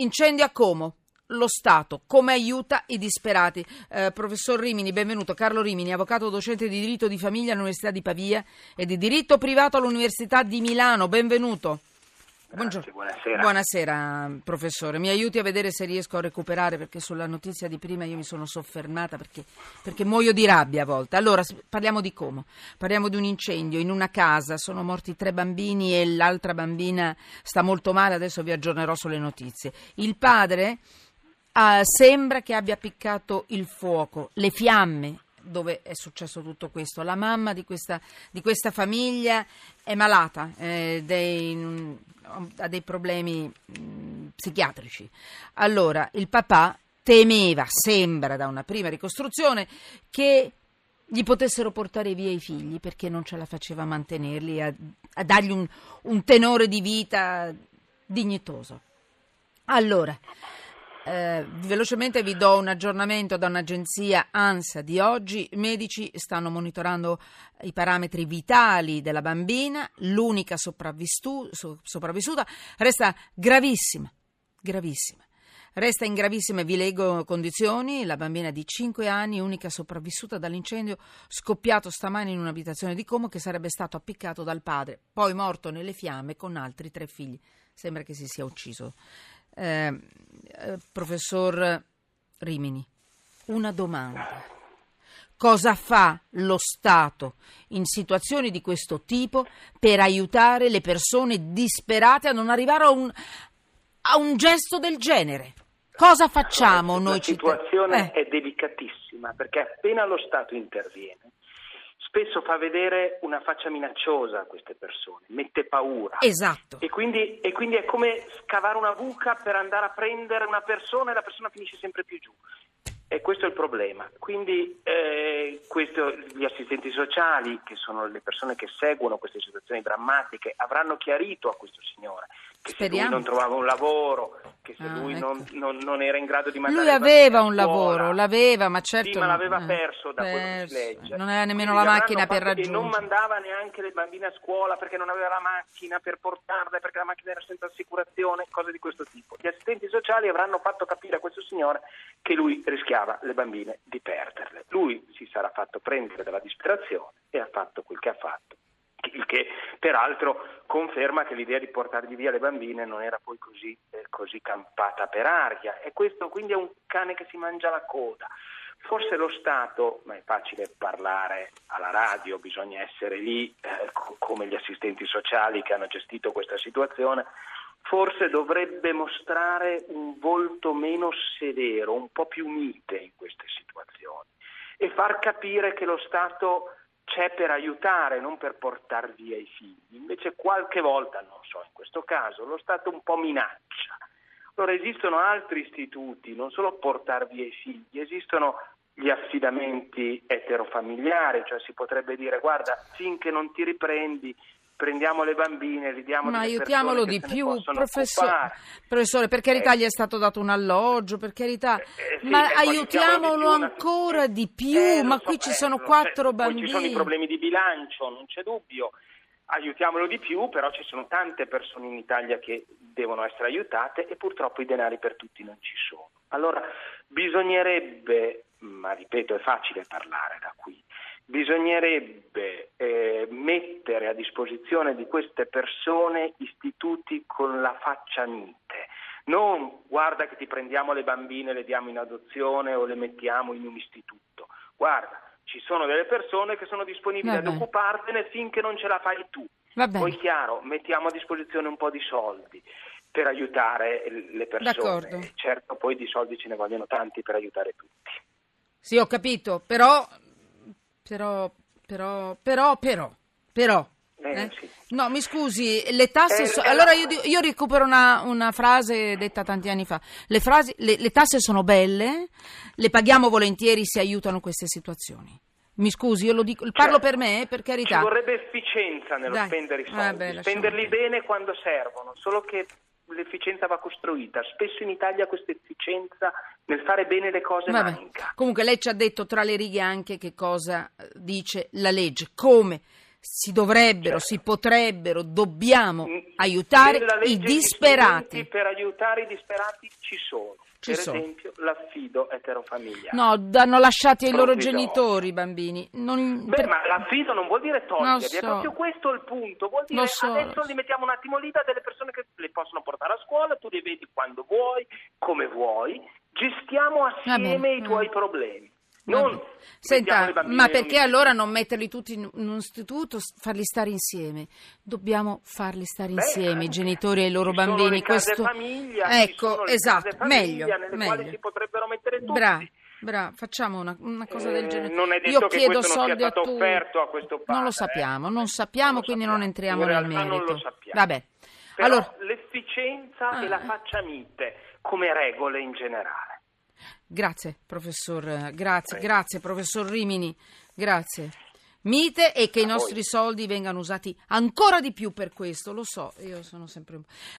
Incendio a Como. Lo Stato, come aiuta i disperati? Eh, professor Rimini, benvenuto. Carlo Rimini, avvocato docente di diritto di famiglia all'Università di Pavia e di diritto privato all'Università di Milano. Benvenuto. Grazie, buonasera. Buonasera, professore. Mi aiuti a vedere se riesco a recuperare perché sulla notizia di prima io mi sono soffermata perché, perché muoio di rabbia a volte. Allora, parliamo di Como. Parliamo di un incendio in una casa. Sono morti tre bambini e l'altra bambina sta molto male. Adesso vi aggiornerò sulle notizie. Il padre uh, sembra che abbia appiccato il fuoco, le fiamme dove è successo tutto questo. La mamma di questa, di questa famiglia è malata, eh, dei, ha dei problemi mh, mm, psichiatrici. Allora, il papà temeva, sembra da una prima ricostruzione, che gli potessero portare via i figli perché non ce la faceva a mantenerli, a, a dargli un, un tenore di vita dignitoso. Allora, eh, velocemente vi do un aggiornamento da un'agenzia ANSA di oggi. Medici stanno monitorando i parametri vitali della bambina, l'unica sopravvissuta resta gravissima, gravissima. Resta in gravissime, vi leggo, condizioni la bambina di 5 anni, unica sopravvissuta dall'incendio scoppiato stamani in un'abitazione di Como che sarebbe stato appiccato dal padre, poi morto nelle fiamme con altri tre figli. Sembra che si sia ucciso. Eh, eh, professor Rimini, una domanda. Cosa fa lo Stato in situazioni di questo tipo per aiutare le persone disperate a non arrivare a un, a un gesto del genere? Cosa facciamo noi La situazione eh. è delicatissima perché appena lo Stato interviene spesso fa vedere una faccia minacciosa a queste persone, mette paura. Esatto. E quindi, e quindi, è come scavare una buca per andare a prendere una persona e la persona finisce sempre più giù. E questo è il problema. Quindi eh, questo, gli assistenti sociali, che sono le persone che seguono queste situazioni drammatiche, avranno chiarito a questo signore che se lui non trovava un lavoro, che se ah, lui ecco. non, non, non, era in grado di mandare Lui aveva un lavoro, l'aveva, ma certo... Sì, ma l'aveva eh, perso da perso. quello che si legge. Non aveva nemmeno Quindi la macchina per raggiungere. E non mandava neanche le bambine a scuola perché non aveva la macchina per portarle, perché la macchina era senza assicurazione, cose di questo tipo. Gli assistenti sociali avranno fatto capire a questo signore che lui rischiava le bambine di perderle. Lui si sarà fatto prendere dalla disperazione e ha fatto quel che ha fatto il che peraltro conferma che l'idea di portargli via le bambine non era poi così, eh, così campata per aria e questo quindi è un cane che si mangia la coda. Forse lo Stato, ma è facile parlare alla radio, bisogna essere lì eh, come gli assistenti sociali che hanno gestito questa situazione, forse dovrebbe mostrare un volto meno severo, un po' più mite in queste situazioni e far capire che lo Stato c'è per aiutare, non per portare via i figli. Invece qualche volta, non so, in questo caso, lo Stato un po' minaccia. Allora esistono altri istituti, non solo portare via i figli, esistono gli affidamenti eterofamiliari, cioè si potrebbe dire guarda, finché non ti riprendi prendiamo le bambine, li diamo Ma aiutiamolo di più, professore, professore, per carità eh, gli è stato dato un alloggio, per carità, eh, eh sì, ma aiutiamolo di ancora di più, eh, ma so, qui ci sono quattro bambini. ci sono i problemi di bilancio, non c'è dubbio, aiutiamolo di più, però ci sono tante persone in Italia che devono essere aiutate e purtroppo i denari per tutti non ci sono. Allora bisognerebbe, ma ripeto è facile parlare da qui, bisognerebbe eh, mettere a disposizione di queste persone istituti con la faccia mite. Non guarda che ti prendiamo le bambine, le diamo in adozione o le mettiamo in un istituto. Guarda, ci sono delle persone che sono disponibili ad occupartene finché non ce la fai tu. Poi chiaro, mettiamo a disposizione un po' di soldi per aiutare le persone. D'accordo. Certo, poi di soldi ce ne vogliono tanti per aiutare tutti. Sì, ho capito, però però, però, però, però, però. Eh, eh? Sì. No, mi scusi, le tasse... Eh, so- allora io, io recupero una, una, frase detta tanti anni fa. Le, frasi, le, le, tasse sono belle, le paghiamo volentieri se aiutano queste situazioni. Mi scusi, io lo dico, parlo cioè, per me, per carità. Ci vorrebbe efficienza nello Dai. spendere i soldi, Vabbè, spenderli bene quando servono, solo che l'efficienza va costruita. Spesso in Italia questa efficienza nel fare bene le cose Vabbè. manca. Comunque lei ci ha detto tra le righe anche che cosa eh, dice la legge, come si dovrebbero, Certo. si potrebbero, dobbiamo aiutare i disperati. per aiutare i disperati ci sono. Ci per sono. esempio l'affido eterofamiliare. No, danno lasciati ai loro genitori i bambini. Non- Beh, per- ma l'affido non vuol dire toglierli, so. è proprio questo il punto. Vuol dire so, adesso so. li mettiamo un attimo lì da delle persone che le possono portare a scuola, tu li vedi quando vuoi, come vuoi, gestiamo assieme i tuoi mm. problemi. Non Senta, ma in perché allora non metterli tutti in un istituto, farli stare insieme? Dobbiamo farli stare Beh, insieme, i genitori e i loro bambini. le Questo... famiglia, ecco, esatto, meglio, meglio. si potrebbero mettere tutti. Bra, bra, facciamo una, una cosa del Eh, genere. non è detto Io che chiedo questo non sia soldi a offerto a questo Non padre, lo eh. sappiamo, non sappiamo, Non quindi sappiamo. non entriamo In nel merito. lo sappiamo. Vabbè. Però Allora, l'efficienza e Ah. la faccia mite come regole in generale. Grazie, professor, grazie, grazie, professor Rimini, grazie. Mite e che i nostri soldi vengano usati ancora di più per questo, lo so, io sono sempre un...